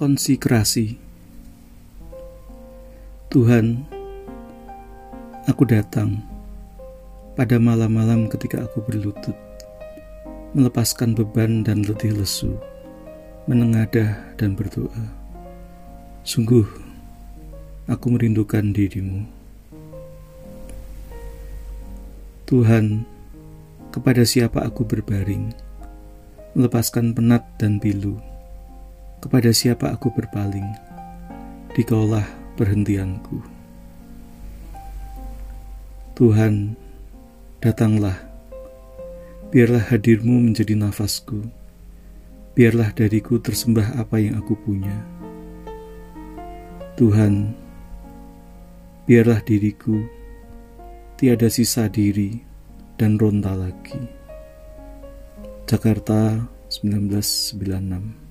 konsekrasi. Tuhan, aku datang pada malam-malam ketika aku berlutut, melepaskan beban dan letih lesu, menengadah dan berdoa. Sungguh, aku merindukan dirimu. Tuhan, kepada siapa aku berbaring, melepaskan penat dan pilu, kepada siapa aku berpaling, dikaulah perhentianku. Tuhan, datanglah, biarlah hadirmu menjadi nafasku, biarlah dariku tersembah apa yang aku punya. Tuhan, biarlah diriku tiada sisa diri dan ronta lagi. Jakarta 1996